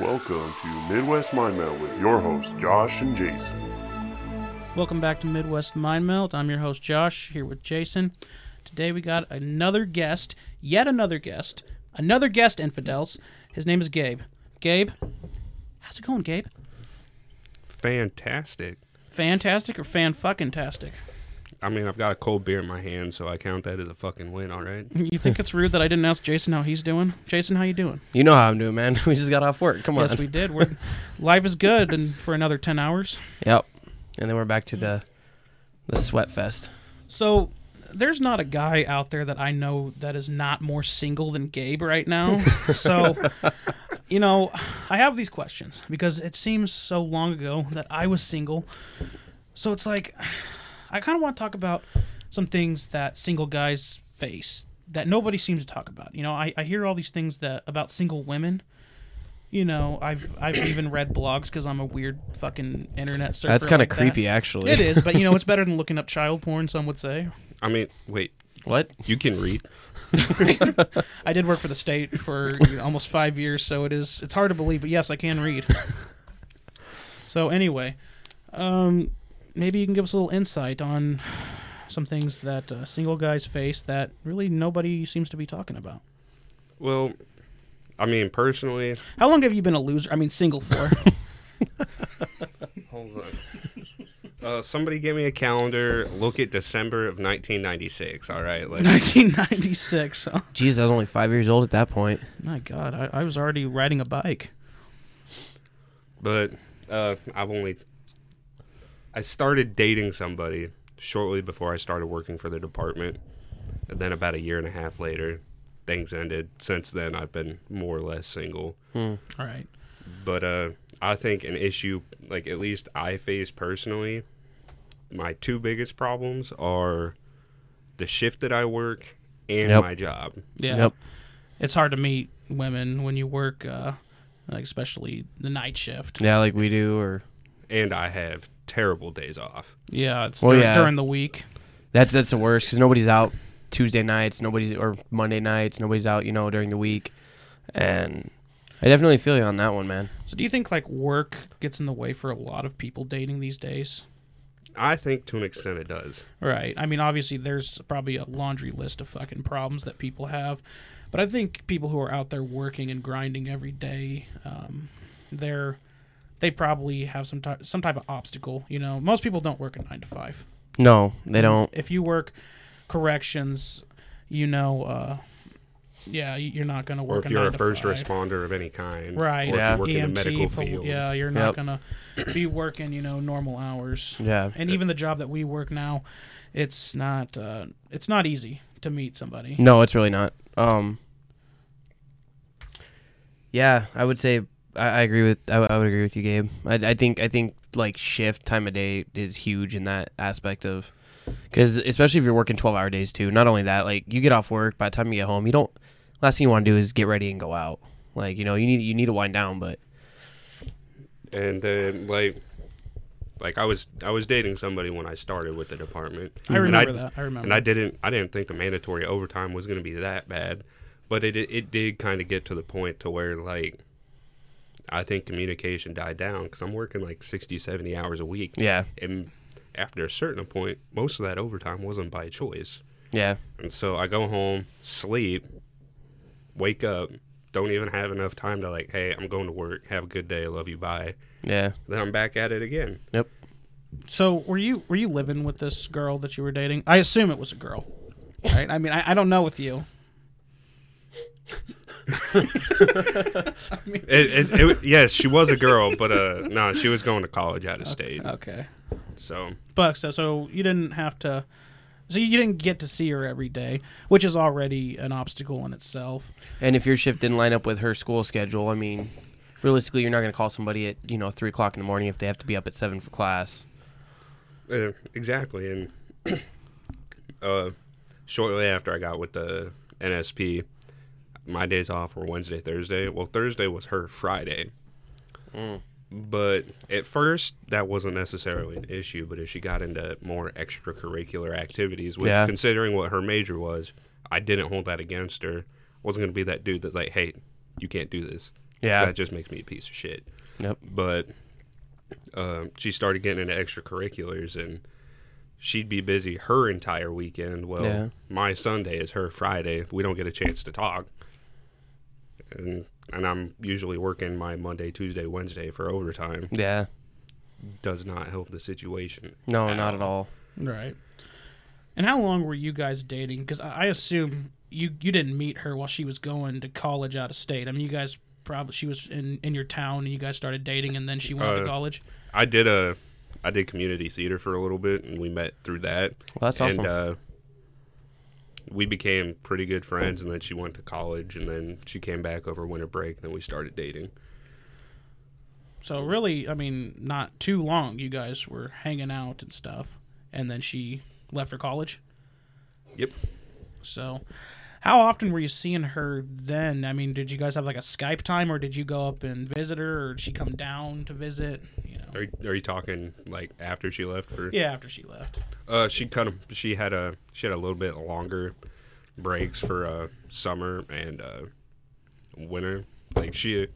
Welcome to Midwest Mind Melt with your hosts, Josh and Jason. Welcome back to Midwest Mind Melt. I'm your host Josh here with Jason. Today we got another guest, yet another guest, another guest infidels. His name is Gabe. Gabe, how's it going, Gabe? Fantastic. Fantastic or fan fucking tastic? I mean, I've got a cold beer in my hand, so I count that as a fucking win, all right? You think it's rude that I didn't ask Jason how he's doing? Jason, how you doing? You know how I'm doing, man. We just got off work. Come on. Yes, we did. We're life is good, and for another ten hours. Yep. And then we're back to the the sweat fest. So there's not a guy out there that I know that is not more single than Gabe right now. so you know, I have these questions because it seems so long ago that I was single. So it's like I kind of want to talk about some things that single guys face that nobody seems to talk about. You know, I, I hear all these things that about single women. You know, I've I've even read blogs because I'm a weird fucking internet surfer. That's kind of like that. creepy, actually. It is, but you know, it's better than looking up child porn. Some would say. I mean, wait, What? you can read. I did work for the state for you know, almost five years, so it is it's hard to believe, but yes, I can read. so anyway, um, maybe you can give us a little insight on some things that uh, single guys face that really nobody seems to be talking about. Well, I mean, personally, How long have you been a loser? I mean, single for? hold on. Uh, somebody give me a calendar. Look at December of 1996. All right, let's, 1996. Oh, Jeez, I was only five years old at that point. my God, I, I was already riding a bike. but uh, I've only I started dating somebody shortly before I started working for the department, and then about a year and a half later, things ended. Since then, I've been more or less single. Hmm. All right. but uh i think an issue like at least i face personally my two biggest problems are the shift that i work and Yep. my job Yeah. Yep. It's hard to meet women when you work, uh, like especially the night shift. Yeah, like we do, or and i have terrible days off Yeah, it's Well, dur- yeah. during the week. that's that's the worst because nobody's out Tuesday nights, nobody's or Monday nights, nobody's out, you know, during the week, and I definitely feel you on that one, man. So, do you think like work gets in the way for a lot of people dating these days? i think to an extent it does Right. I mean, obviously, there's probably a laundry list of fucking problems that people have, but I think people who are out there working and grinding every day, um, they're they probably have some type some type of obstacle. You know, most people don't work a nine to five. No, they don't. If you work corrections, you know, uh, yeah, you- you're not going to or work. if you're nine a first five. responder of any kind Right. or Yeah. if you work in the medical full- field Yeah, you're not Yep. gonna be working, you know, normal hours. Yeah. And even the job that we work now, it's not uh, it's not easy to meet somebody. No, it's really not. Um. Yeah, I would say I, I agree with I, I would agree with you, Gabe. I, I think I think like shift time of day is huge in that aspect of because especially if you're working twelve hour days too. Not only that, like you get off work by the time you get home, you don't. Last thing you want to do is get ready and go out. Like you know you need you need to wind down, but and then like like i was i was dating somebody when i started with the department I And remember that. I remember. and I didn't I didn't think the mandatory overtime was going to be that bad, but it it, it did kind of get to the point to where like I think communication died down because I'm working like 60, 70 hours a week, yeah, and after a certain point, most of that overtime wasn't by choice, yeah, and so I go home, sleep, wake up, don't even have enough time to like, hey, I'm going to work, have a good day, love you, bye. yeah. Then I'm back at it again. Yep. So were you were you living with this girl that you were dating? I assume it was a girl, right? I mean, I, I don't know with you. It, it, it, yes, she was a girl, but uh, no, she was going to college out of state. Okay, So but so so you didn't have to. So you didn't get to see her every day, which is already an obstacle in itself. And if your shift didn't line up with her school schedule, I mean, realistically, you're not going to call somebody at you know three o'clock in the morning if they have to be up at seven for class. Uh, exactly, and uh, shortly after I got with the NSP, my days off were Wednesday, Thursday. Well, Thursday was her Friday, Mm. but at first that wasn't necessarily an issue. But as she got into more extracurricular activities, which, Yeah. considering what her major was, I didn't hold that against her. wasn't going to be that dude that's like, "Hey, you can't do this." Yeah. that just makes me a piece of shit. Yep. But um, she started getting into extracurriculars, and she'd be busy her entire weekend. Well, Yeah. my Sunday is her Friday. We don't get a chance to talk, and and I'm usually working my Monday, Tuesday, Wednesday for overtime. Yeah. Does not help the situation. No, not at all. Right. And how long were you guys dating? Because I I assume you you didn't meet her while she was going to college out of state. I mean, you guys probably she was in in your town and you guys started dating, and then she went off to Uh, college. I did a I did community theater for a little bit, and we met through that. Well, that's awesome. and uh, we became pretty good friends. And then she went to college, and then she came back over winter break. And then we started dating. So really, I mean, not too long. You guys were hanging out and stuff, and then she left for college. Yep. So, how often were you seeing her then? I mean, did you guys have like a Skype time, or did you go up and visit her, or did she come down to visit? You know. Are you, are you talking like after she left for? Yeah, after she left. Uh, she kind of she had a she had a little bit longer breaks for uh summer and uh winter. Like she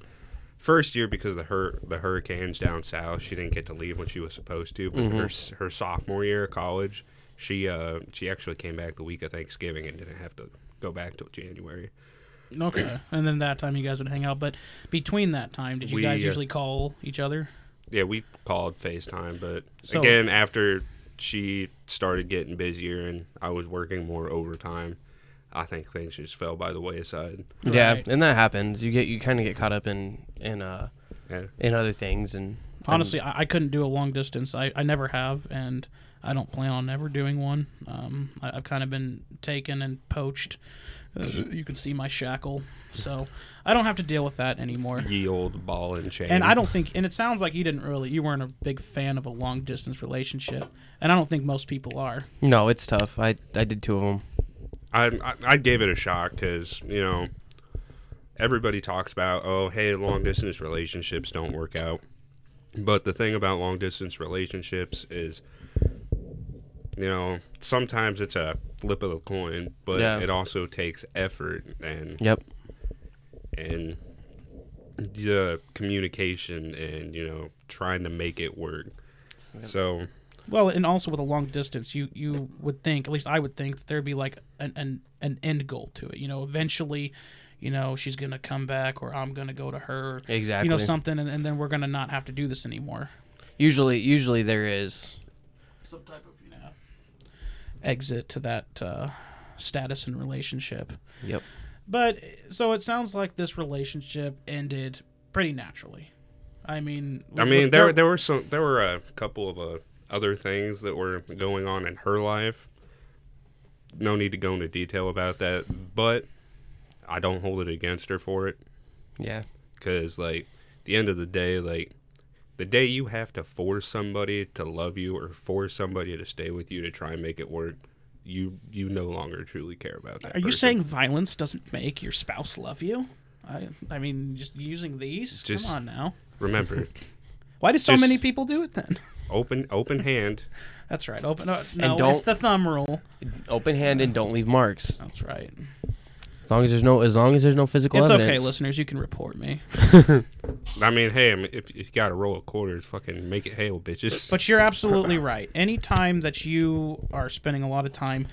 first year because the hur the hurricanes down south, she didn't get to leave when she was supposed to. But her her sophomore year of college, she uh she actually came back the week of Thanksgiving and didn't have to go back till January. Okay. and then that time you guys would hang out. But between that time, did you We, guys uh, usually call each other? Yeah, we called FaceTime, but So- again after she started getting busier and I was working more overtime, I think things just fell by the wayside. Yeah, Right. and that happens. You get you kind of get caught up in in uh Yeah. in other things and Honestly, I, I couldn't do a long distance. I, I never have, and I don't plan on ever doing one. Um, I, I've kind of been taken and poached. Uh, you can see my shackle, so I don't have to deal with that anymore. ye old ball and chain. And I don't think, and it sounds like you didn't really, you weren't a big fan of a long distance relationship, and I don't think most people are. no, it's tough. I I did two of them. I, I I gave it a shot because you know everybody talks about oh hey long distance relationships don't work out, but the thing about long distance relationships is you know sometimes it's a flip of the coin, but Yeah. it also takes effort and Yep. and the communication and you know trying to make it work. So Well, and also with a long distance, you you would think, at least I would think, that there'd be like an an, an end goal to it. You know, eventually, you know, she's gonna come back, or I'm gonna go to her. Exactly. You know, something, and, and then we're gonna not have to do this anymore. Usually usually there is. Some type of you know exit to that uh, status and relationship. Yep. But so it sounds like this relationship ended pretty naturally. I mean, I mean, was there there were some there were a couple of uh, other things that were going on in her life. No need to go into detail about that, but I don't hold it against her for it Yeah. because, like, the end of the day, like, the day you have to force somebody to love you or force somebody to stay with you to try and make it work, you you no longer truly care about that. Are you saying violence doesn't make your spouse love you? I I mean, just using these. Just- Come on now. Remember, Why do so just- many people do it then? open open hand. That's right. Open. Uh, no, don't- it's the thumb rule. Open hand and don't leave marks. That's right. As long as there's no as long as there's no physical It's evidence. okay, listeners. You can report me. I mean, hey, I mean, if, if you got to roll a quarters, fucking make it hail, bitches. But you're absolutely right. Any time that you are spending a lot of time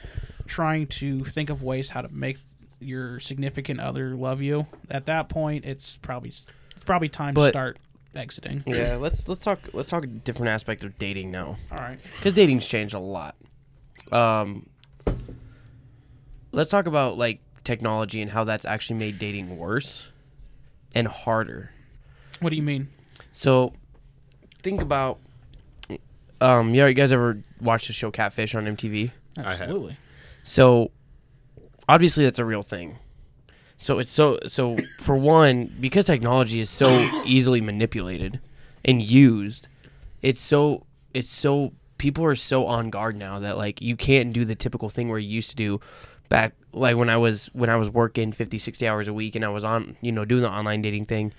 trying to think of ways how to make your significant other love you, at that point, it's probably it's probably time to start exiting. Yeah, let's let's talk let's talk a different aspect of dating now. All right. because dating's changed a lot. Um, let's talk about like technology and how that's actually made dating worse and harder. What do you mean? So, think about, um, yeah, you guys ever watched the show Catfish on MTV? Absolutely. So, obviously, that's a real thing. So it's so so for one because technology is so easily manipulated and used, it's so it's so people are so on guard now that like you can't do the typical thing where you used to do back like when I was when I was working 50 60 hours a week and I was on you know doing the online dating thing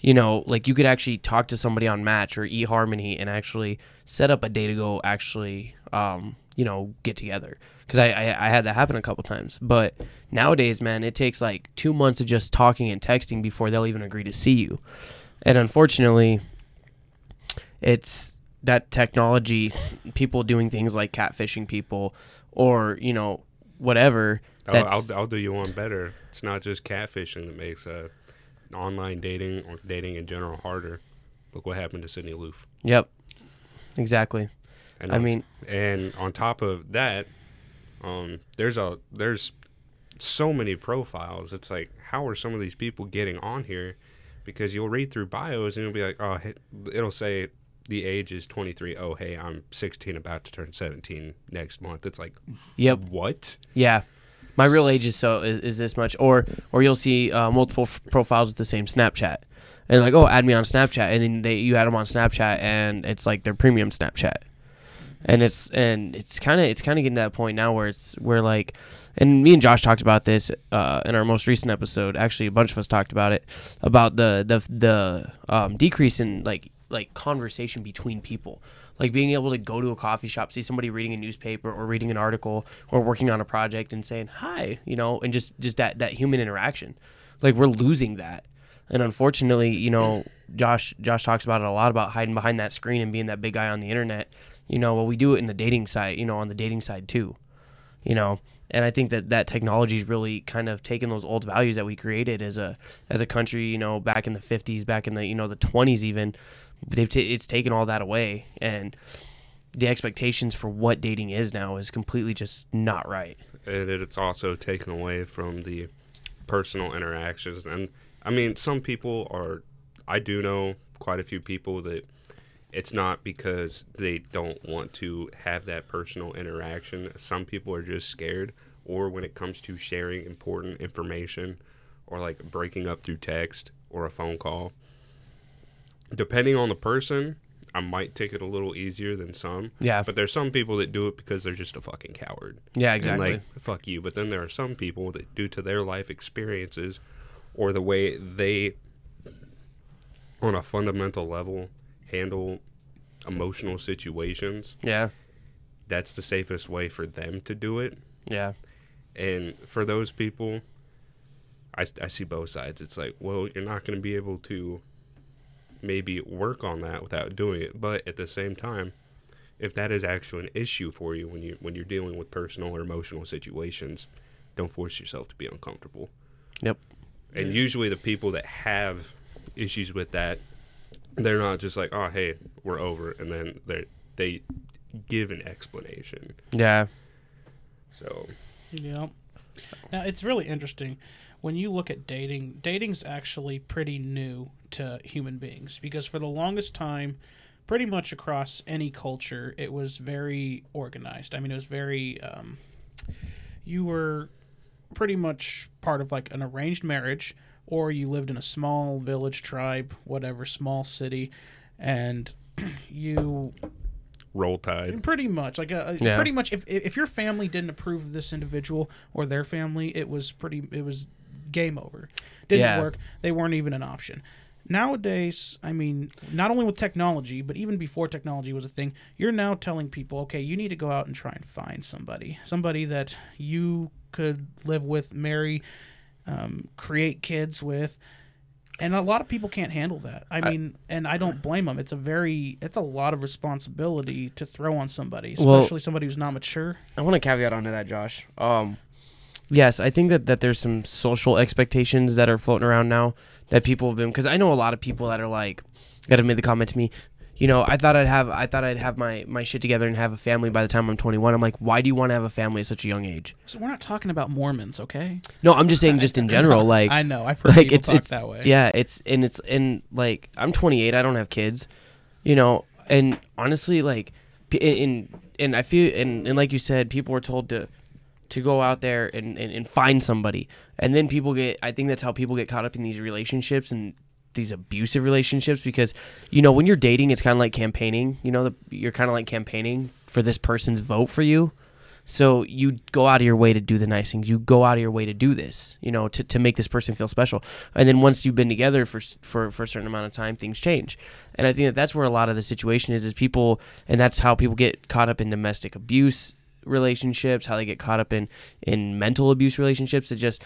you know like you could actually talk to somebody on match or eHarmony and actually set up a day to go actually um you know, get together. Because I, I I had that happen a couple times. But nowadays, man, it takes like two months of just talking and texting before they'll even agree to see you. And unfortunately, it's that technology, people doing things like catfishing people, or you know, whatever. I'll, I'll, I'll do you one better. It's not just catfishing that makes uh, online dating or dating in general harder. Look what happened to Sydney Loofe. yep, exactly. And I on- mean- and on top of that, um, there's a there's so many profiles. It's like, how are some of these people getting on here? Because you'll read through bios and you'll be like, oh, it'll say the age is 23. Oh, hey, I'm 16, about to turn 17 next month. It's like, Yep. what? Yeah, my real age is so is, is this much, or or you'll see uh, multiple f- profiles with the same Snapchat, and like, oh, add me on Snapchat, and then they you add them on Snapchat, and it's like their premium Snapchat, and it's and it's kind of it's kind of getting to that point now where it's where like, and me and Josh talked about this uh, in our most recent episode. Actually, a bunch of us talked about it about the the the um, decrease in like like conversation between people like being able to go to a coffee shop see somebody reading a newspaper or reading an article or working on a project and saying hi you know and just just that that human interaction. Like we're losing that. And unfortunately you know josh josh talks about it a lot about hiding behind that screen and being that big guy on the internet. You know well we do it in the dating site you know on the dating side too you know? And i think that that technology is really kind of taken those old values that we created as a as a country you know back in the 50s back in the you know the 20s even they've ta it's taken all that away and the expectations for what dating is now is completely just not right. And it's also taken away from the personal interactions and i mean some people are i do know quite a few people that it's not because they don't want to have that personal interaction. Some people are just scared or when it comes to sharing important information or like breaking up through text or a phone call depending on the person i might take it a little easier than some. Yeah. But there's some people that do it because they're just a fucking coward. Yeah and exactly. like fuck you. But then there are some people that due to their life experiences or the way they on a fundamental level handle emotional situations yeah. that's the safest way for them to do it. Yeah. And for those people i, I see both sides. It's like well you're not going to be able to maybe work on that without doing it but at the same time if that is actually an issue for you when you when you're dealing with personal or emotional situations don't force yourself to be uncomfortable Yep. and usually the people that have issues with that they're not just like oh hey we're over and then they they give an explanation yeah so Yeah. Now it's really interesting when you look at dating. Dating's actually pretty new to human beings because for the longest time, pretty much across any culture, it was very organized. I mean, it was very. Um, you were pretty much part of like an arranged marriage, or you lived in a small village, tribe, whatever, small city, and you roll tide Pretty much, like uh, Yeah. pretty much. If if your family didn't approve of this individual or their family, it was pretty. It was game over. Didn't Yeah. work. They weren't even an option. Nowadays, I mean, not only with technology, but even before technology was a thing, you're now telling people, okay, you need to go out and try and find somebody, somebody that you could live with, marry, um, create kids with. And a lot of people can't handle that. I mean, and I don't blame them. It's a very, it's a lot of responsibility to throw on somebody, Well- especially somebody who's not mature. I want to caveat onto that, Josh. Um, yes, I think that, that there's some social expectations that are floating around now that people have been because I know a lot of people that are like that have made the comment to me. You know, I thought I'd have I thought I'd have my my shit together and have a family by the time I'm 21. I'm like, why do you want to have a family at such a young age? So we're not talking about Mormons, okay? No, I'm just saying, just in general, like I know I've heard like people it's talk it's that way. yeah it's and it's and like i'm 28 i don't have kids you know and honestly like and and i feel and, and like you said people were told to to go out there and, and, and find somebody and then people get i think that's how people get caught up in these relationships and these abusive relationships because you know when you're dating it's kind of like campaigning you know the, you're kind of like campaigning for this person's vote for you so you go out of your way to do the nice things. You go out of your way to do this, you know, to, to make this person feel special. And then once you've been together for, for for a certain amount of time, things change. And I think that that's where a lot of the situation is. Is people, and that's how people get caught up in domestic abuse relationships, how they get caught up in in mental abuse relationships. It just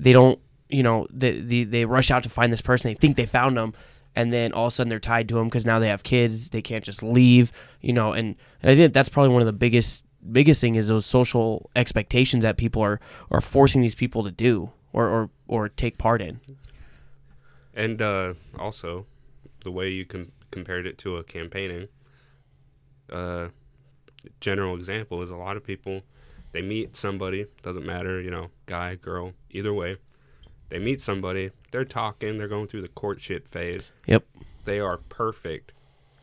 they don't, you know, they they, they rush out to find this person. They think they found them, and then all of a sudden they're tied to them because now they have kids. They can't just leave, you know. And and I think that's probably one of the biggest biggest thing is those social expectations that people are are forcing these people to do or or, or take part in. And uh, also, the way you com- compared it to a campaigning, uh, general example is a lot of people, they meet somebody, doesn't matter, you know, guy, girl, either way. They meet somebody, they're talking, they're going through the courtship phase. Yep. They are perfect.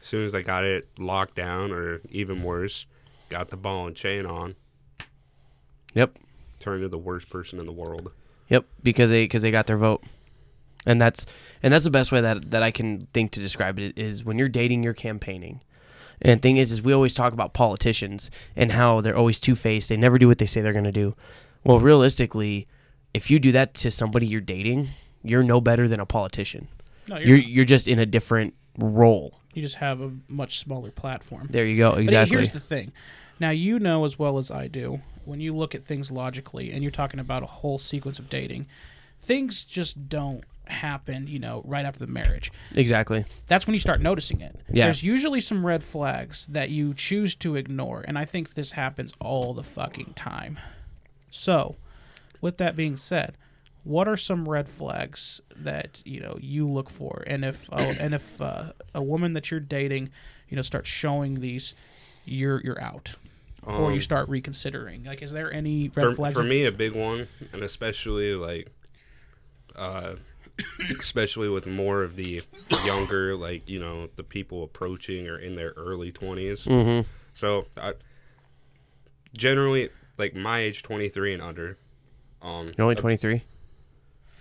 As soon as they got it locked down, or even worse, got the ball and chain on, Yep. turn to the worst person in the world. Yep, because they because they got their vote, and that's and that's the best way that that I can think to describe it is when you're dating, you're campaigning. And the thing is, is we always talk about politicians and how they're always two faced. They never do what they say they're going to do. Well, realistically, if you do that to somebody you're dating, you're no better than a politician. No, You're you're, you're just in a different role. you just have a much smaller platform. There you go. Exactly. But here's the thing. Now you know as well as I do when you look at things logically, and you're talking about a whole sequence of dating, things just don't happen. You know, right after the marriage. exactly. That's when you start noticing it. Yeah. There's usually some red flags that you choose to ignore, and I think this happens all the fucking time. So, with that being said, what are some red flags that you know you look for, and if oh, and if uh, a woman that you're dating, you know, starts showing these, you're you're out, or you Um, start reconsidering. Like, is there any red for, flags? for that- me a big one and especially like uh especially with more of the younger like you know the people approaching or in their early 20s Mm-hmm. so I, generally like my age 23 and under um You're only 23.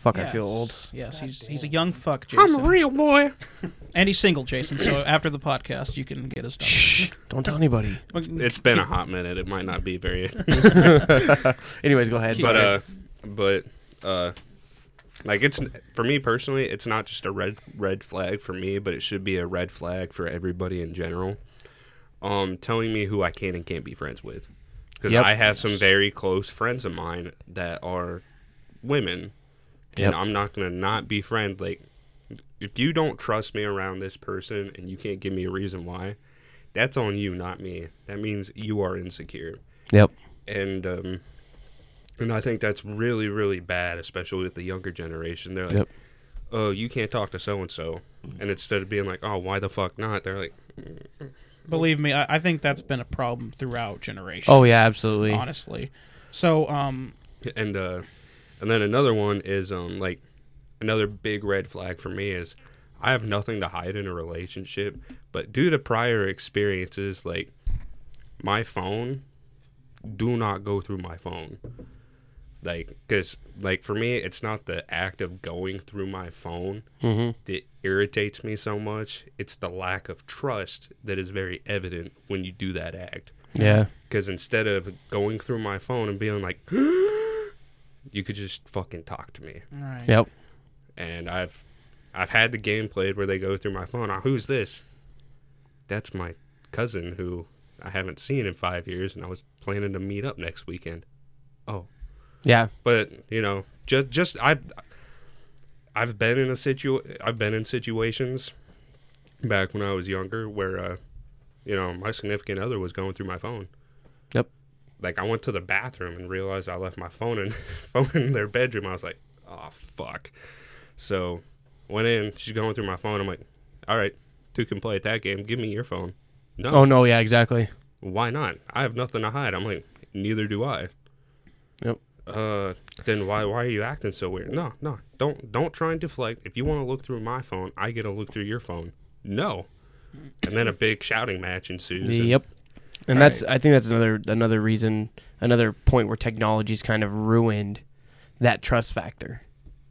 Fuck, I feel old. Yes, he's he's a young fuck, Jason. I'm a real boy and he's single, Jason. So after the podcast, you can get his number. Shh! Don't tell anybody. it's been a hot minute it might not be very Anyways, go ahead. but uh but uh like it's for me personally it's not just a red red flag for me but it should be a red flag for everybody in general um telling me who i can and can't be friends with because Yep. i have some very close friends of mine that are women and Yep. i'm not gonna not be friends like if you don't trust me around this person and you can't give me a reason why that's on you not me that means you are insecure yep. and um, and I think that's really really bad, especially with the younger generation. They're like, Yep. "Oh, you can't talk to so and so," and instead of being like, "Oh, why the fuck not?" They're like, Believe me, I, I think that's been a problem throughout generations. Oh yeah, absolutely. honestly. So, um, and uh, and then another one is um like another big red flag for me is I have nothing to hide in a relationship, but due to prior experiences, like my phone, do not go through my phone. Like, because, like, for me, it's not the act of going through my phone Mm-hmm. that irritates me so much. It's the lack of trust that is very evident when you do that act. Yeah. Because instead of going through my phone and being like, you could just fucking talk to me. all right. Yep. And I've I've had the game played where they go through my phone. Oh, who's this? That's my cousin who I haven't seen in five years, and I was planning to meet up next weekend. Oh, Yeah. but you know, just just I've I've been in a situ I've been in situations back when I was younger where uh, you know my significant other was going through my phone. Yep. Like I went to the bathroom and realized I left my phone in phone in their bedroom. I was like, oh fuck. So went in. She's going through my phone. I'm like, all right, two can play at that game. Give me your phone. No, Oh no. Yeah. Exactly. why not? I have nothing to hide. I'm like, neither do I. Yep. Uh, then why why are you acting so weird? No, no, don't don't try and deflect. If you want to look through my phone, I get to look through your phone. No. And then a big shouting match ensues. and- Yep. And Right. that's I think that's another another reason another point where technology's kind of ruined that trust factor.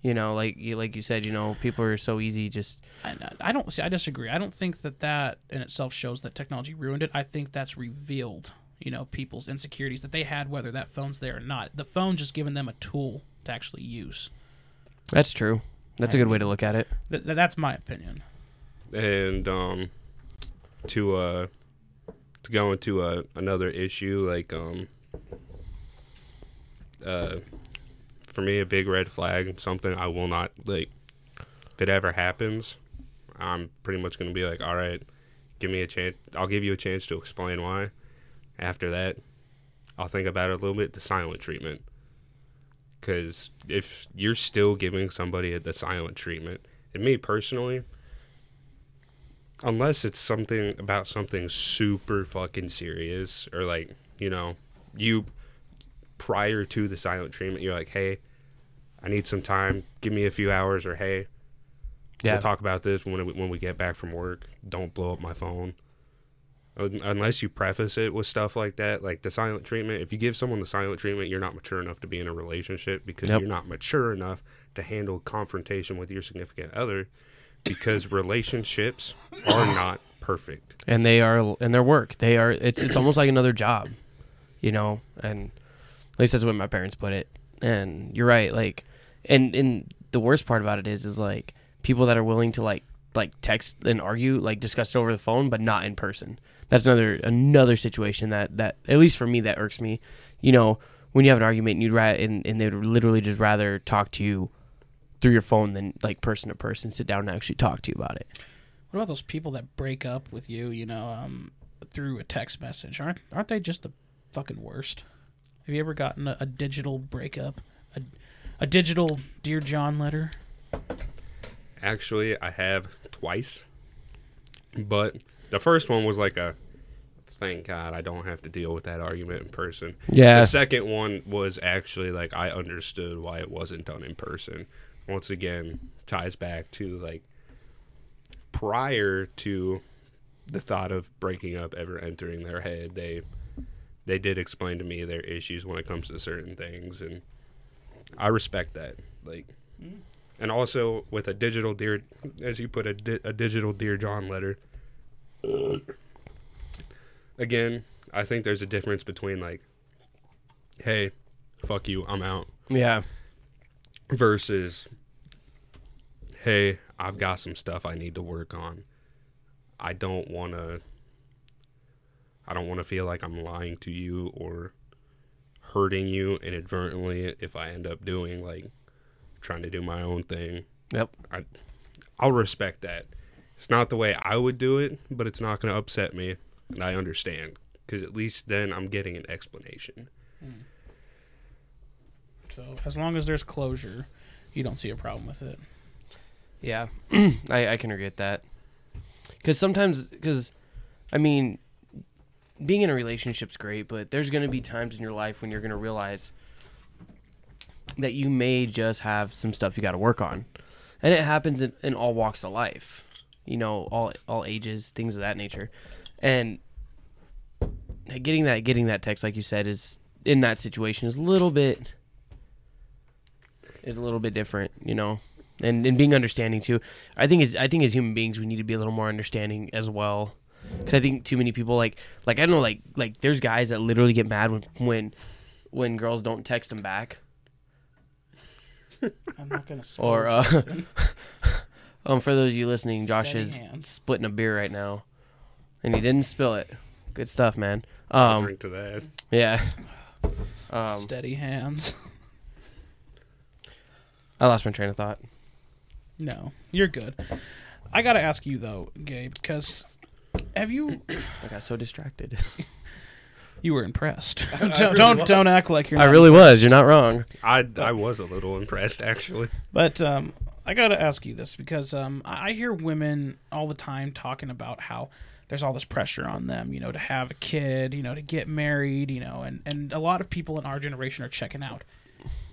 You know, like you like you said, you know, people are so easy just I, I don't see. I disagree. I don't think that that in itself shows that technology ruined it. I think that's revealed, you know, people's insecurities that they had, whether that phone's there or not. The phone just giving them a tool to actually use. That's true. That's a good way to look at it. Th- th- that's my opinion. and um to uh to go into uh, another issue like um uh, for me, a big red flag, something I will not like. If it ever happens, I'm pretty much gonna be like, all right, give me a chance. I'll give you a chance to explain why. After that, I'll think about it a little bit. The silent treatment, because if you're still giving somebody the silent treatment, and me personally, unless it's something about something super fucking serious or like you know you prior to the silent treatment you're like hey i need some time give me a few hours or hey Yeah. we'll talk about this when we, when we get back from work don't blow up my phone unless you preface it with stuff like that like the silent treatment if you give someone the silent treatment you're not mature enough to be in a relationship because Yep. you're not mature enough to handle confrontation with your significant other because relationships are not perfect and they are in their work. They are. It's it's almost like another job, you know. And at least that's what my parents put it. And you're right. Like, and and the worst part about it is, is like people that are willing to like like text and argue, like discuss it over the phone, but not in person. That's another another situation that that at least for me that irks me. You know, when you have an argument and you'd rather and, and they'd literally just rather talk to you through your phone than like person to person, sit down and actually talk to you about it. What about those people that break up with you, you know, um, through a text message? Aren't aren't they just the fucking worst? Have you ever gotten a, a digital breakup, a, a digital dear John letter? Actually, I have twice. But the first one was like a thank God I don't have to deal with that argument in person. Yeah. The second one was actually like I understood why it wasn't done in person. Once again, ties back to like prior to the thought of breaking up ever entering their head, they they did explain to me their issues when it comes to certain things and I respect that. Like mm. And also with a digital dear as you put a, di- a digital dear john letter. Again i think there's a difference between like hey fuck you i'm out. Yeah. versus hey i've got some stuff i need to work on. I don't want to i don't want to feel like i'm lying to you or hurting you inadvertently if i end up doing like trying to do my own thing Yep. I, I'll respect that. It's not the way I would do it, but it's not going to upset me, and I understand because at least then I'm getting an explanation. Hmm. So as long as there's closure, you don't see a problem with it. Yeah, I, I can agree with that. Because sometimes, because, I mean, being in a relationship's great, but there's going to be times in your life when you're going to realize that you may just have some stuff you got to work on. And it happens in, in all walks of life, you know, all all ages, things of that nature. And getting that getting that text, like you said, is in that situation is a little bit is a little bit different, you know and and being understanding too. I think as I think as human beings we need to be a little more understanding as well. Because I think too many people like like I don't know like like there's guys that literally get mad when when when girls don't text them back. I'm not gonna. Or, uh, Um, for those of you listening, Josh Steady is hands. splitting a beer right now, and he didn't spill it. Good stuff, man. I'll Um, drink to that. yeah. Um, steady hands. I lost my train of thought. No, you're good. I gotta ask you though, Gabe, because have you I got so distracted. you were impressed? I don't really don't, was. don't act like you're. I really impressed. was. You're not wrong. I I was a little impressed actually. But um, I gotta ask you this because um, I I hear women all the time talking about how there's all this pressure on them, you know, to have a kid, you know, to get married, you know, and and a lot of people in our generation are checking out.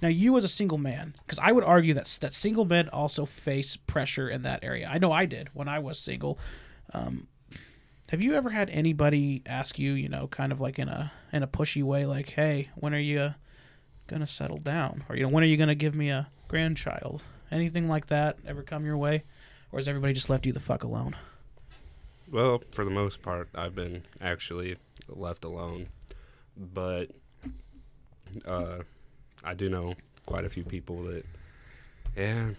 Now, you as a single man, because I would argue that that single men also face pressure in that area. I know I did when I was single. Um, have you ever had anybody ask you, you know, kind of like in a in a pushy way, like, "Hey, when are you gonna settle down?" Or you know, when are you gonna give me a grandchild? Anything like that ever come your way, or has everybody just left you the fuck alone? Well, for the most part, I've been actually left alone, but uh, I do know quite a few people that, yeah,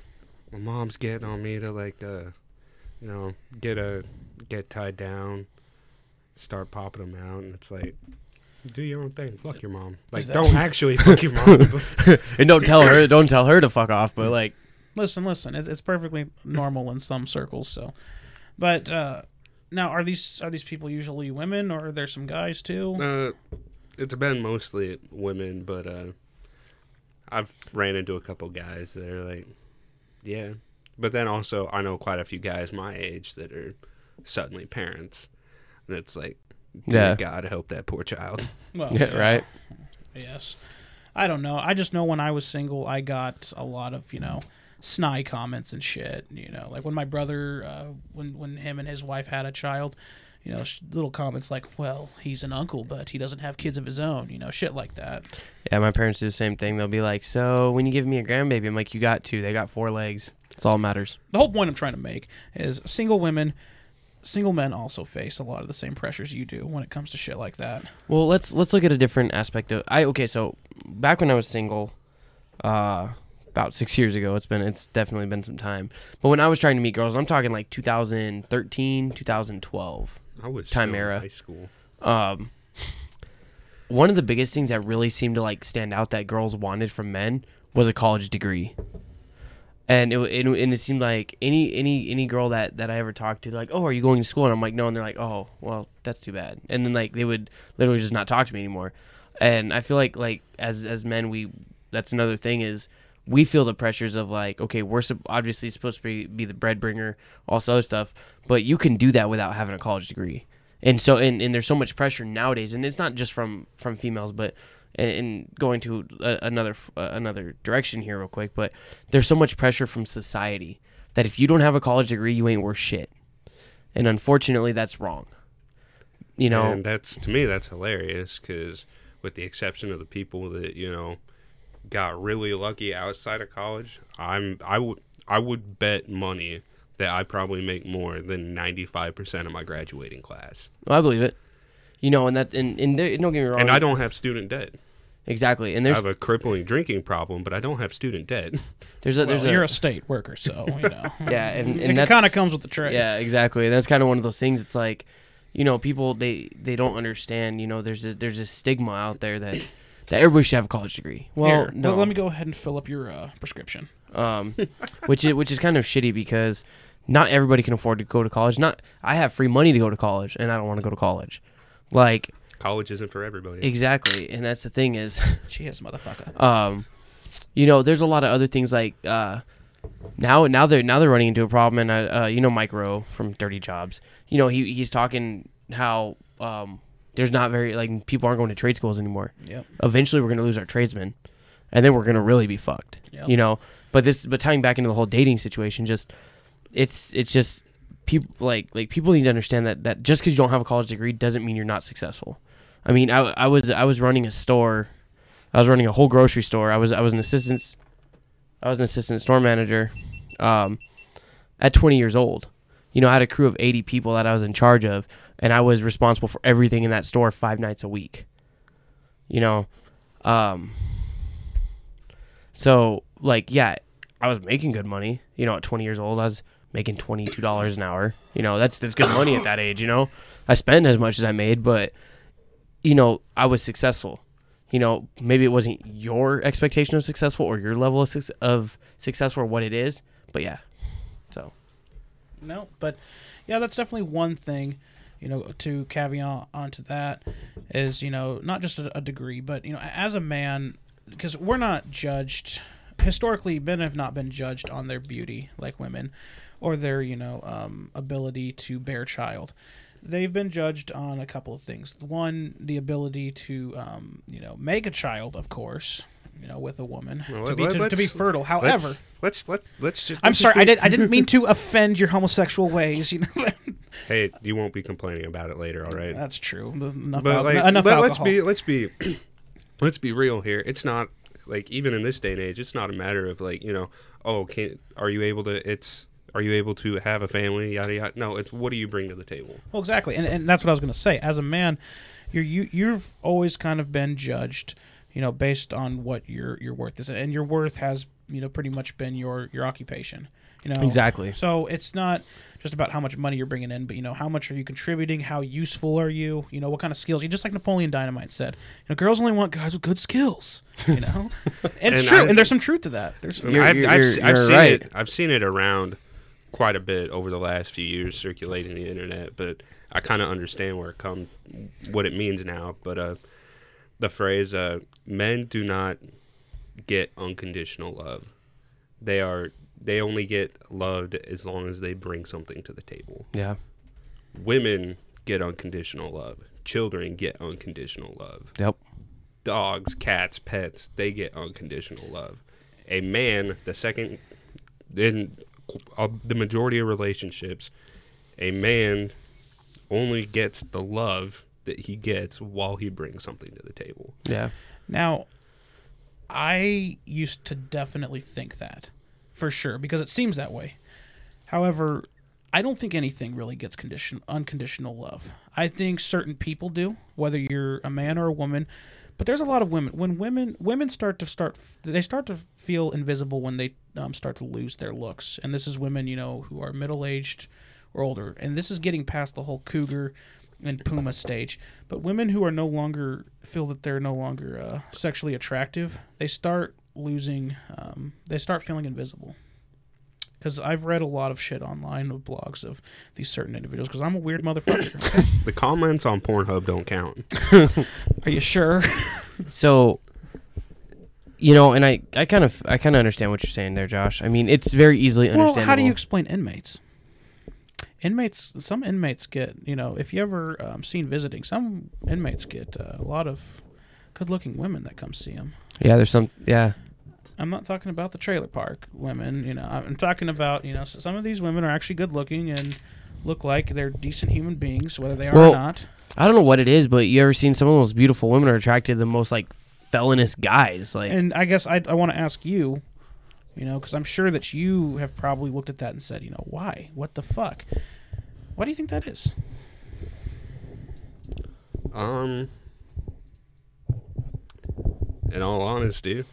my mom's getting on me to like, uh, you know, get a get tied down, start popping them out, and it's like, Do your own thing. Fuck your mom. Like, don't actually fuck your mom. and don't tell her, don't tell her to fuck off. But like, Listen, listen. It's, it's perfectly normal in some circles. So, but uh, now are these are these people usually women or are there some guys too? uh, it's been mostly women, but uh, I've ran into a couple guys that are like, yeah. But then also, I know quite a few guys my age that are suddenly parents. And it's like, dear Yeah. God, help that poor child. Well, yeah, right? Yes. I don't know. I just know when I was single, I got a lot of you know snide comments and shit. You know, like when my brother, uh, when when him and his wife had a child, you know, sh- little comments like, "Well, he's an uncle, but he doesn't have kids of his own." You know, shit like that. Yeah, my parents do the same thing. They'll be like, "So when you give me a grandbaby, I'm like, you got two. They got four legs. It's all that matters." The whole point I'm trying to make is single women. Single men also face a lot of the same pressures you do when it comes to shit like that. Well, let's let's look at a different aspect of I okay, so back when I was single, uh about 6 years ago, it's been it's definitely been some time. But when I was trying to meet girls, I'm talking like 2013, 2012. I was Time still era. high school. Um one of the biggest things that really seemed to like stand out that girls wanted from men was a college degree. And it, it and it seemed like any any any girl that that I ever talked to, they're like, "Oh, are you going to school?" And I'm like, "No." And they're like, "Oh, well, that's too bad." And then like they would literally just not talk to me anymore. And I feel like like as as men, we that's another thing is we feel the pressures of like, okay, we're obviously supposed to be, be the breadbrinner, all this other stuff, but you can do that without having a college degree. And so and, and there's so much pressure nowadays, and it's not just from from females, but and, going to a, another uh, another direction here real quick, but there's so much pressure from society that if you don't have a college degree, you ain't worth shit. And unfortunately, that's wrong. You know, and that's to me that's hilarious because with the exception of the people that you know got really lucky outside of college i'm i would i would bet money that i probably make more than 95% of my graduating class I believe it. You know, and that and, and there, don't get me wrong. and i don't have student debt exactly. And i there's have a crippling drinking problem but i don't have student debt there's a there's well, a you're a state worker, so you know. yeah, and, it and that's kind of comes with the trade. Yeah, exactly. And that's kind of one of those things. It's like, you know, people they they don't understand. You know, there's a, there's a stigma out there that that everybody should have a college degree. Well, Here, no. let- let me go ahead and fill up your uh, prescription. um, which is which is kind of shitty because not everybody can afford to go to college. Not I have free money to go to college, and I don't want to go to college. Like college isn't for everybody exactly, and that's the thing is, Cheers, motherfucker. um, you know, there's a lot of other things like uh, now now they're now they're running into a problem, and uh, uh, you know, Mike Rowe from Dirty Jobs, you know, he he's talking how um, there's not very like people aren't going to trade schools anymore. Yep. Eventually, we're going to lose our tradesmen, and then we're going to really be fucked. Yep. You know, but this but tying back into the whole dating situation, just it's it's just people like like people need to understand that that just because you don't have a college degree doesn't mean you're not successful. I mean, I, I was I was running a store, I was running a whole grocery store. I was I was an assistant, I was an assistant store manager, um, at 20 years old. You know, I had a crew of 80 people that I was in charge of, and I was responsible for everything in that store five nights a week. You know, um, so like yeah, I was making good money. You know, at 20 years old, I was making twenty two dollars an hour. You know, that's that's good money at that age. You know, I spent as much as I made, but you know, I was successful. You know, maybe it wasn't your expectation of successful or your level of, suc- of successful or what it is, but yeah. So No, but yeah, that's definitely one thing. You know, to caveat onto that is you know not just a, a degree, but you know as a man, because we're not judged historically. Men have not been judged on their beauty like women, or their you know um, ability to bear child. They've been judged on a couple of things. One, the ability to um, you know make a child, of course, you know with a woman Well, to be to, to be fertile. However, let's let's let, let's just I'm sorry, just I did I didn't mean to offend your homosexual ways. You know. hey you won't be complaining about it later all right That's true. Enough, but al- like, enough alcohol. let's be let's be let's be real here. It's not like even in this day and age, it's not a matter of like you know, oh, can are you able to? It's are you able to have a family? Yada yada. No, it's what do you bring to the table? well, exactly, and, and that's what I was going to say. As a man, you're you you've always kind of been judged, you know, based on what your your worth is, and your worth has you know pretty much been your your occupation. You know exactly. So it's not just about how much money you're bringing in, but you know, how much are you contributing? How useful are you? You know, what kind of skills? You just like Napoleon Dynamite said, you know, girls only want guys with good skills. You know, and it's And true, I- and there's some truth to that. There's You're- I've, you're- I've, you're- I've seen right. it. I've seen it around quite a bit over the last few years circulating the internet, but I kind of understand where it come, what it means now. But uh, the phrase uh, "men do not get unconditional love," they are they only get loved as long as they bring something to the table. Yeah. Women get unconditional love. Children get unconditional love. Yep. dogs, cats, pets, they get unconditional love. A man, the second, uh, the majority of relationships, a man only gets the love that he gets while he brings something to the table. Yeah. Now, I used to definitely think that, for sure, because it seems that way. However, I don't think anything really gets condition unconditional love. I think certain people do, whether you're a man or a woman. But there's a lot of women. When women women start to start, they start to feel invisible when they um, start to lose their looks. And this is women, you know, who are middle aged or older. And this is getting past the whole cougar and puma stage. But women who are no longer feel that they're no longer uh, sexually attractive, they start losing. Um, they start feeling invisible. Because I've read a lot of shit online of blogs of these certain individuals. Because I'm a weird motherfucker. The comments on Pornhub don't count. Are you sure? So, you know, and I, I kind of, I kind of understand what you're saying there, Josh. I mean, it's very easily well, understandable. how do you explain inmates? Inmates, some inmates get, you know, if you ever um, seen visiting, some inmates get uh, a lot of good-looking women that come see them. Yeah, there's some. Yeah, I'm not talking about the trailer park women. You know, I'm talking about you know s- some of these women are actually good looking and look like they're decent human beings, whether they are Well, or not. I don't know what it is, but you ever seen some of the most beautiful women are attracted to the most like felonious guys? Like, And I guess I I want to ask you, you know, because I'm sure that you have probably looked at that and said, you know, why? What the fuck? Why do you think that is? Um, in all honesty,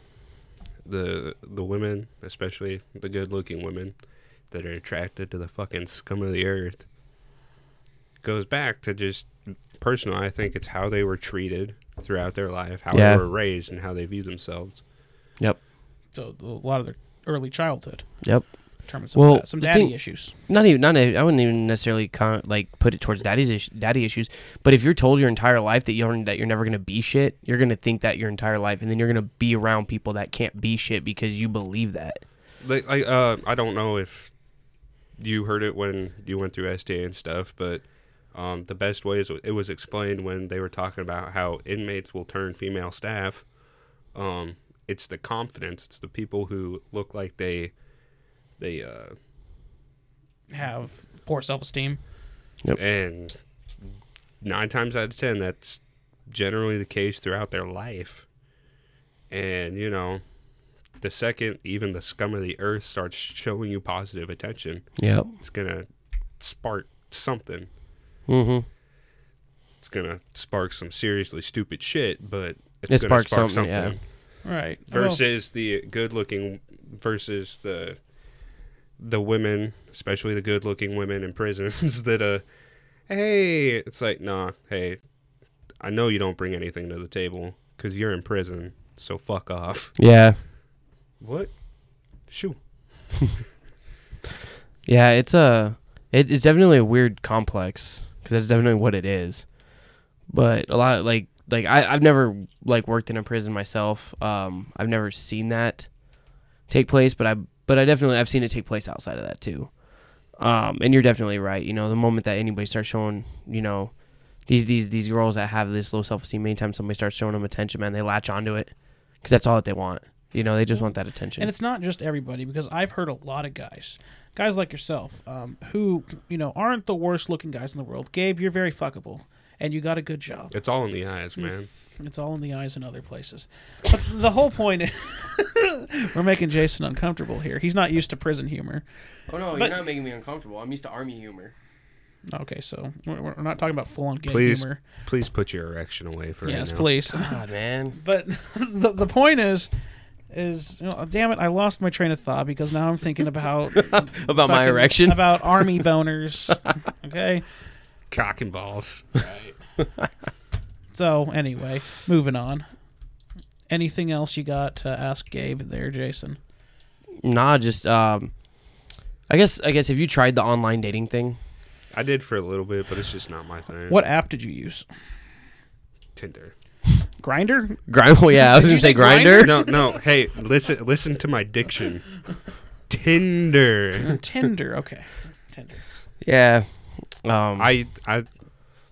the the women, especially the good-looking women that are attracted to the fucking scum of the earth, goes back to just personal. I think it's how they were treated throughout their life, how Yeah. they were raised, and how they view themselves. yep, So a lot of their early childhood yep. Determines some, Well, of that, some the daddy thing- issues. Not even, not. I wouldn't even necessarily con- like put it towards daddy's is- daddy issues. But if you're told your entire life that you're that you're never gonna be shit, you're gonna think that your entire life, and then you're gonna be around people that can't be shit because you believe that. Like, like uh, I don't know if you heard it when you went through STA and stuff, but um, the best way is it was explained when they were talking about how inmates will turn female staff. Um, it's the confidence. It's the people who look like they, they, uh, Have poor self esteem. and nine times out of ten, that's generally the case throughout their life. And you know, the second even the scum of the earth starts showing you positive attention, Yep. it's gonna spark something. Mm-hmm. It's gonna spark some seriously stupid shit, but it's It gonna sparks spark something, something. yeah. Right. Well, Versus the good-looking, versus the the women, especially the good-looking women in prisons that uh, hey, it's like nah, hey, I know you don't bring anything to the table because you're in prison, so fuck off. Yeah. What? Shoo. Yeah, it's a it, it's definitely a weird complex because that's definitely what it is. But a lot like like I I've never like worked in a prison myself. Um, I've never seen that take place, but I but I definitely I've seen it take place outside of that too. Um, and you're definitely right. You know, the moment that anybody starts showing, you know, these these these girls that have this low self esteem, anytime somebody starts showing them attention, man, they latch onto it because that's all that they want. You know, they just want that attention. And it's not just everybody because I've heard a lot of guys, guys like yourself, um, who you know aren't the worst looking guys in the world. Gabe, you're very fuckable, and you got a good job. It's all in the eyes, man. It's all in the eyes and other places. But the whole point is, we're making Jason uncomfortable here. He's not used to prison humor. oh no, But- you're not making me uncomfortable. I'm used to army humor. Okay, so we're, we're not talking about full on gay Please, humor. please put your erection away for Yes, right now. please. God, man. But the the point is, is you know, damn it, I lost my train of thought because now I'm thinking about About my erection? about army boners. okay. Cock and balls. So anyway, moving on. Anything else you got to ask Gabe there, Jason? Nah, just um, I guess I guess have you tried the online dating thing? I did for a little bit, but it's just not my thing. What app did you use? Tinder? Grindr? Grind? Well, yeah, I was Did gonna say say Grindr. No, no. Hey, listen, listen to my diction. Tinder. Tinder. Okay. Tinder. Yeah. Um, I, I, the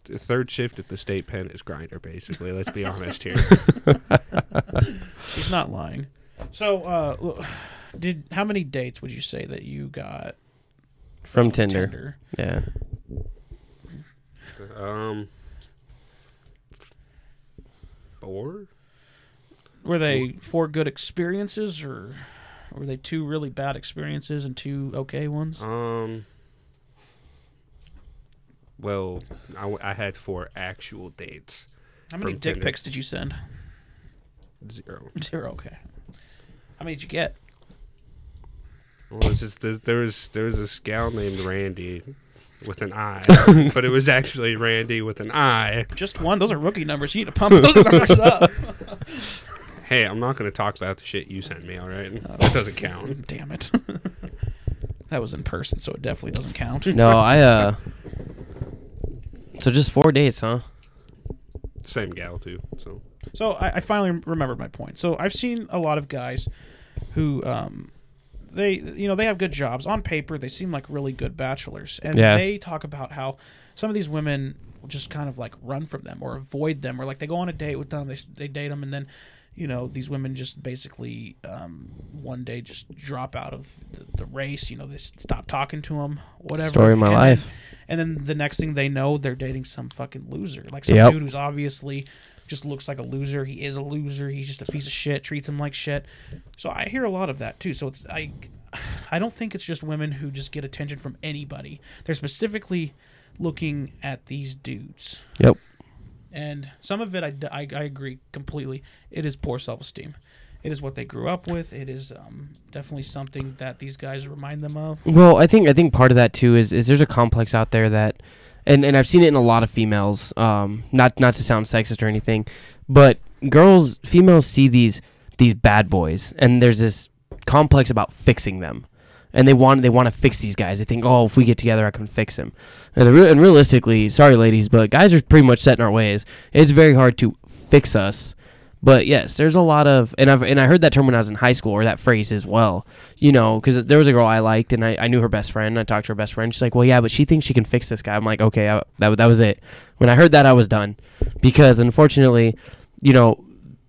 third shift at the state pen is Grindr. Basically, let's be honest here. He's not lying. So, uh, did how many dates would you say that you got from Tinder. Yeah. Um, four. Were they four good experiences, or were they two really bad experiences and two okay ones? Um. Well, I had four actual dates. How many from dick Tinder. pics did you send? Zero. Zero. Okay. How many did you get? Well, it's just there, there was there was this gal named Randy with an I, but it was actually Randy with an I. Just one. Those are rookie numbers. You need to pump those numbers up. Hey, I'm not going to talk about the shit you sent me. All right, that doesn't count. Damn it. that was in person, so it definitely doesn't count. No, I uh. So just four dates, huh? Same gal too. So So I, I finally remembered my point. So I've seen a lot of guys who, um, they you know they have good jobs on paper. They seem like really good bachelors, and Yeah. they talk about how some of these women will just kind of like run from them or avoid them, or like they go on a date with them, they s- they date them, and then. You know, these women just basically um, one day just drop out of the, the race. You know, they stop talking to them, whatever. Story of my And then- life. and then the next thing they know, they're dating some fucking loser, like some Yep. dude who's obviously just looks like a loser. He is a loser. He's just a piece of shit. Treats him like shit. So I hear a lot of that too. So it's I, I don't think it's just women who just get attention from anybody. They're specifically looking at these dudes, Yep. And some of it I I agree completely. It is poor self esteem. It is what they grew up with. It is um, definitely something that these guys remind them of. Well, I think I think part of that too is is there's a complex out there that, and and I've seen it in a lot of females. Um, not not to sound sexist or anything, but girls, females see these these bad boys, and there's this complex about fixing them, and they want they want to fix these guys. They think, oh, if we get together, I can fix him. And, re- and realistically, sorry, ladies, but guys are pretty much set in our ways. It's very hard to fix us. But yes, there's a lot of, and I've and I heard that term when I was in high school, or that phrase as well. You know, because there was a girl I liked, and I, I knew her best friend. And I talked to her best friend. She's like, "Well, yeah, but she thinks she can fix this guy." I'm like, "Okay, I, that that was it." When I heard that, I was done, because unfortunately, you know,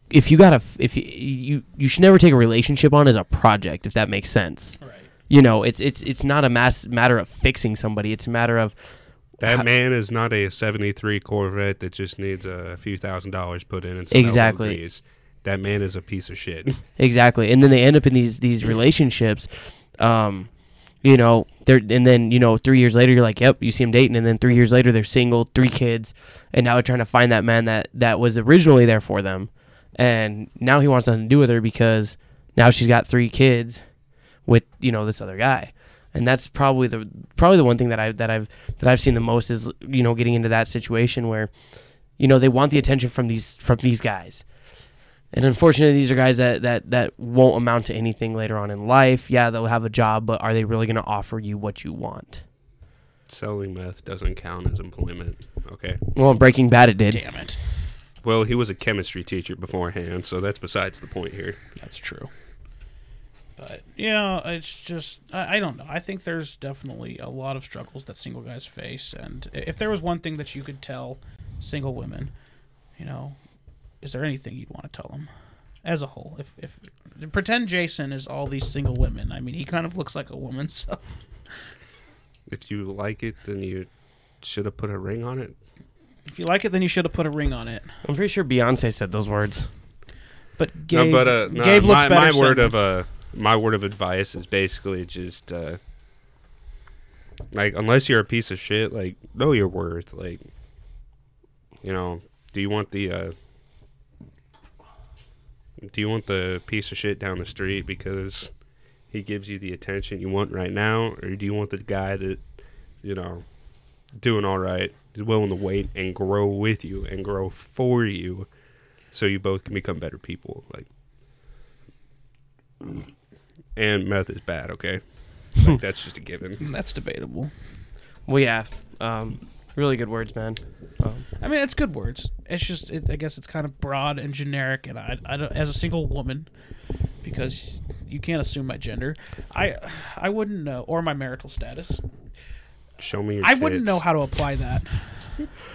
if you gotta, if you you you should never take a relationship on as a project, if that makes sense. You know, it's it's it's not a mass matter of fixing somebody. It's a matter of that man is not a '73 Corvette that just needs a few thousand dollars put in. And some Exactly. That man is a piece of shit. Exactly, and then they end up in these these relationships. Um, you know, they're and then you know three years later you're like, yep, you see them dating, and then three years later they're single, three kids, and now they're trying to find that man that that was originally there for them, and now he wants nothing to do with her because now she's got three kids with you know this other guy, and that's probably the probably the one thing that I that I've that I've seen the most is you know getting into that situation where, you know, they want the attention from these from these guys. And unfortunately, these are guys that, that, that won't amount to anything later on in life. Yeah, they'll have a job, but are they really going to offer you what you want? Selling meth doesn't count as employment. Okay. Well, Breaking Bad, it did. Damn it. Well, he was a chemistry teacher beforehand, so that's besides the point here. That's true. But yeah, it's just I, I don't know. I think there's definitely a lot of struggles that single guys face, and if there was one thing that you could tell single women, you know, is there anything you'd want to tell them as a whole? If if pretend Jason is all these single women, I mean, he kind of looks like a woman, so If you like it, then you should have put a ring on it. if you like it, then you should have put a ring on it. I'm pretty sure Beyonce said those words. But Gabe, no, but uh, no, Gabe looks my, better. my word saying- of uh, my word of advice is basically just uh, like unless you're a piece of shit, like know your worth. Like, you know, do you want the uh, Do you want the piece of shit down the street because he gives you the attention you want right now, or do you want the guy that, you know, doing all right, is willing to wait and grow with you and grow for you, so you both can become better people? Like, and meth is bad, okay? Like, that's just a given. That's debatable. Well, yeah. Um, really good words, man. Um, I mean, it's good words. It's just, it, I guess it's kind of broad and generic. And I, I don't, as a single woman, because you can't assume my gender, I, I wouldn't know, or my marital status. Show me your. I wouldn't know how to apply that.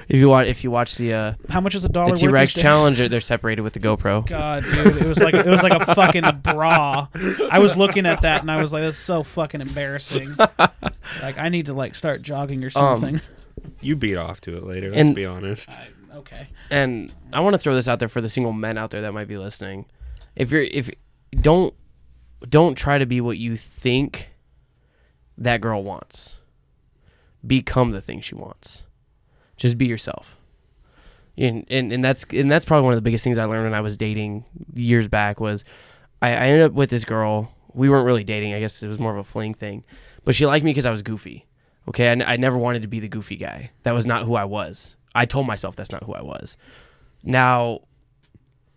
If you watch, if you watch the uh, How much is a dollar? the worth T Rex these days? challenge, they're separated with the GoPro. God, dude, it was like it was like a fucking bra. I was looking at that and I was like, "That's so fucking embarrassing." like, I need to like start jogging or something. You beat off to it later. Let's And- be honest. I- okay. and I want to throw this out there for the single men out there that might be listening. If you're if don't don't try to be what you think that girl wants. Become the thing she wants. Just be yourself. And, and and that's and that's probably one of the biggest things I learned when I was dating years back was I, I ended up with this girl. We weren't really dating. I guess it was more of a fling thing, but she liked me because I was goofy. Okay, I, n- I never wanted to be the goofy guy. That was not who I was. I told myself that's not who I was. Now,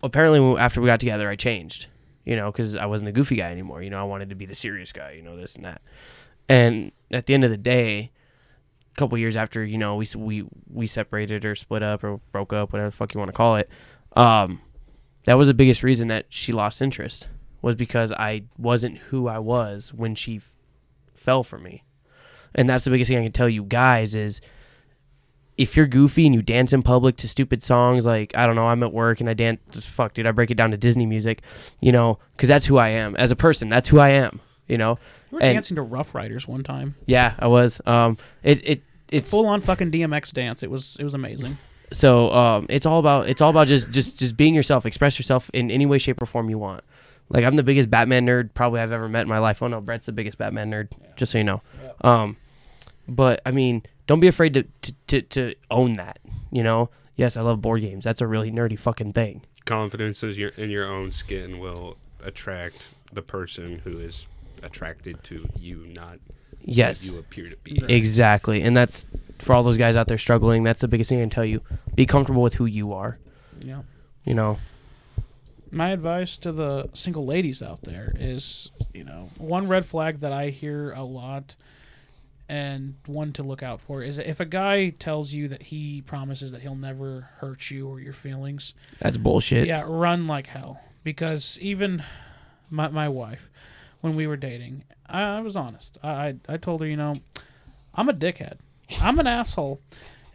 apparently, after we got together, I changed. You know, because I wasn't a goofy guy anymore. You know, I wanted to be the serious guy. You know, this and that. And at the end of the day, couple years after, you know, we we we separated or split up or broke up, whatever the fuck you want to call it. Um, that was the biggest reason that she lost interest was because I wasn't who I was when she f- fell for me. And that's the biggest thing I can tell you guys is if you're goofy and you dance in public to stupid songs like I don't know, I'm at work and I dance fuck dude, I break it down to Disney music, you know, cuz that's who I am as a person. That's who I am, you know. We were And- dancing to Ruff Ryders one time. Yeah, I was. Um it it it's Full on fucking DMX dance. It was it was amazing. so um it's all about it's all about just just just being yourself. Express yourself in any way shape or form you want. Like i'm the biggest batman nerd probably i've ever met in my life. Oh no brett's the biggest batman nerd just so you know. Um but i mean don't be afraid to, to to to own that you know? Yes i love board games. That's a really nerdy fucking thing. Confidence is your, in your own skin will attract the person who is attracted to you, not yes what you appear to be. exactly and that's for all those guys out there struggling that's the biggest thing i can tell you be comfortable with who you are Yeah. you know My advice to the single ladies out there is, you know, one red flag that I hear a lot and one to look out for is if a guy tells you that he promises that he'll never hurt you or your feelings, that's bullshit yeah, run like hell. Because even my, my wife, when we were dating, I, I was honest. I, I I told her, you know, I'm a dickhead. I'm an asshole.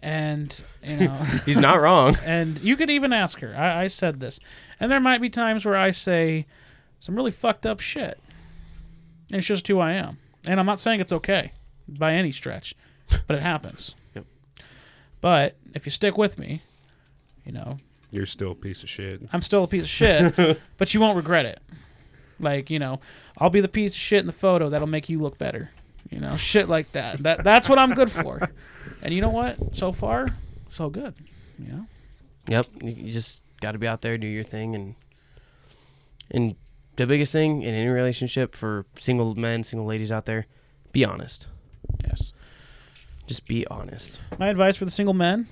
And, you know, he's not wrong and you could even ask her. I, I said this. And there might be times where I say some really fucked up shit. And it's just who I am. And I'm not saying it's okay by any stretch, but it happens. Yep. But if you stick with me, you know, You're still a piece of shit. I'm still a piece of shit, but you won't regret it. Like, you know, I'll be the piece of shit in the photo that'll make you look better. You know, shit like that. That that's what I'm good for. And you know what? So far, so good. You know? Yep, you you just got to be out there, do your thing, and and the biggest thing in any relationship for single men, single ladies out there, be honest. Yes. Just be honest. My advice for the single men: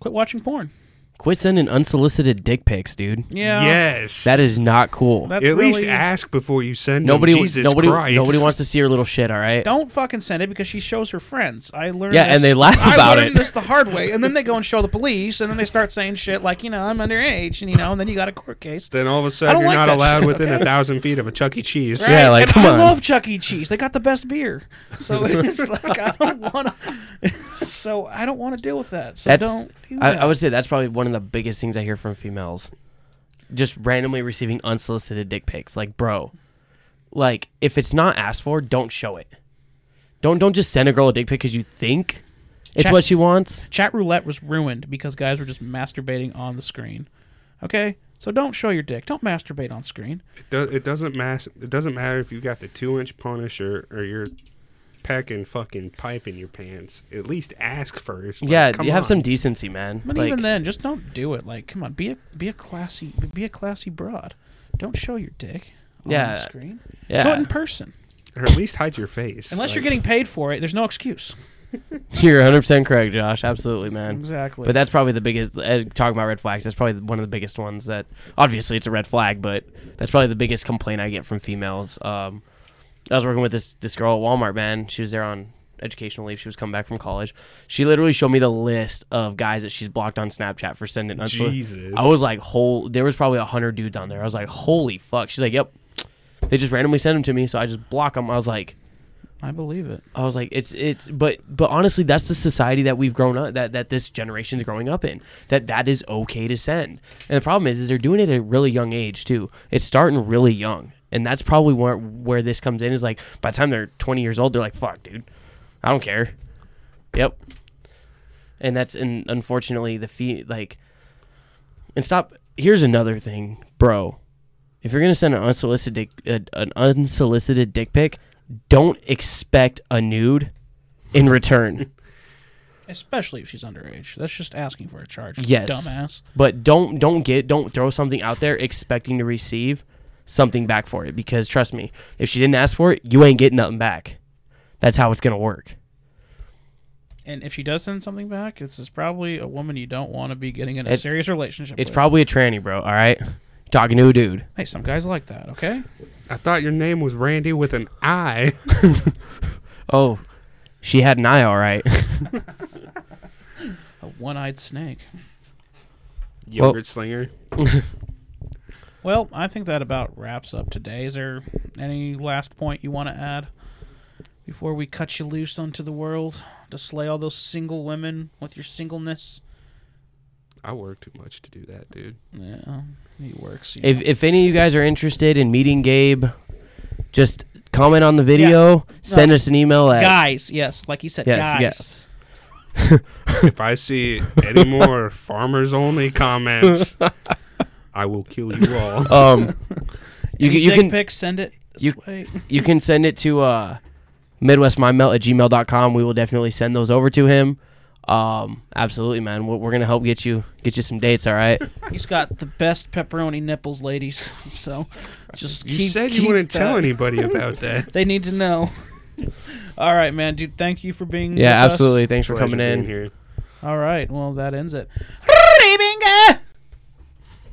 quit watching porn. Quit sending unsolicited dick pics, dude. Yeah. Yes. That is not cool. That's At least really- ask before you send nobody, them. Jesus nobody, Christ. nobody wants to see her little shit. All right. Don't fucking send it because she shows her friends. I learned. Yeah, this- and they laugh I about learned it. this the hard way, and then they go and show the police, and then they start saying shit like, you know, I'm underage, and you know, and then you got a court case. Then all of a I sudden don't you're like not that allowed shit, within okay? a thousand feet of a Chuck E. Cheese. Right? Yeah, like, And come I on. love Chuck E. Cheese. They got the best beer, so it's like I don't want to. So I don't want to deal with that. So That's. don't. Do I, that. I would say that's probably one of the biggest things I hear from females. Just randomly receiving unsolicited dick pics. Like, bro, like if it's not asked for, don't show it. Don't don't just send a girl a dick pic because you think it's Chat- what she wants. Chat roulette was ruined because guys were just masturbating on the screen. Okay, so don't show your dick. Don't masturbate on screen. It, do, it doesn't matter. It doesn't matter if you got the two inch Punisher or you're packing fucking pipe in your pants, at least ask first. Like, yeah, you have on. some decency, man. But Like, even then, just don't do it. Like, come on, be a be a classy be a classy broad. Don't show your dick on Yeah. the screen. yeah, Show it in person. or at least hide your face. Unless you're getting paid for it, there's no excuse. you're 100 percent correct, Josh. Absolutely, man. Exactly. But that's probably the biggest. Uh, talking about red flags, that's probably one of the biggest ones. That obviously it's a red flag, but that's probably the biggest complaint I get from females. Um, I was working with this this girl at Walmart. Man, she was there on educational leave. She was coming back from college. She literally showed me the list of guys that she's blocked on Snapchat for sending. unsolicited- Jesus. I was like, whole. There was probably a hundred dudes on there. I was like, holy fuck. She's like, yep. They just randomly send them to me, so I just block them. I was like, I believe it. I was like, it's it's, but but honestly, that's the society that we've grown up that that this generation is growing up in. That that is okay to send. And the problem is, is they're doing it at a really young age too. It's starting really young, and that's probably where where this comes in. Is like by the time they're twenty years old, they're like, fuck, dude, I don't care. Yep. And that's and unfortunately the fee like, and stop. Here's another thing, bro. If you're gonna send an unsolicited uh, an unsolicited dick pic, don't expect a nude in return. Especially if she's underage. That's just asking for a charge. Yes. Dumbass. but don't don't get don't throw something out there expecting to receive something back for it because trust me, if she didn't ask for it, you ain't getting nothing back. That's how it's gonna work. And if she does send something back, it's is probably a woman you don't want to be getting in a It's- serious relationship It's with. probably a tranny, bro. All right, talking to a dude. Hey, some guys like that, okay? I thought your name was Randy with an I. Oh, she had an eye, all right. A one-eyed snake. Yogurt slinger. Well, I think that about wraps up today. Is there any last point you want to add before we cut you loose onto the world to slay all those single women with your singleness? I work too much to do that, dude. Yeah, he works. you if know. if any of you guys are interested in meeting Gabe, just comment on the video. Send No. us an email at guys, yes, like he said, yes guys. yes. if I see any more farmers only comments, I will kill you all. Um, you can you can pics, send it. you- way. you can send it to uh, midwestmindmelt at gmail.com. We will definitely send those over to him. Um, absolutely, man. We're, we're gonna help get you get you some dates. All right. He's got the best pepperoni nipples, ladies. So just You keep, said you keep wouldn't tell anybody about that. They need to know. All right, man, dude. Thank you for being. Yeah, with us. absolutely. Thanks for Pleasure coming in. here. All right. Well, that ends it.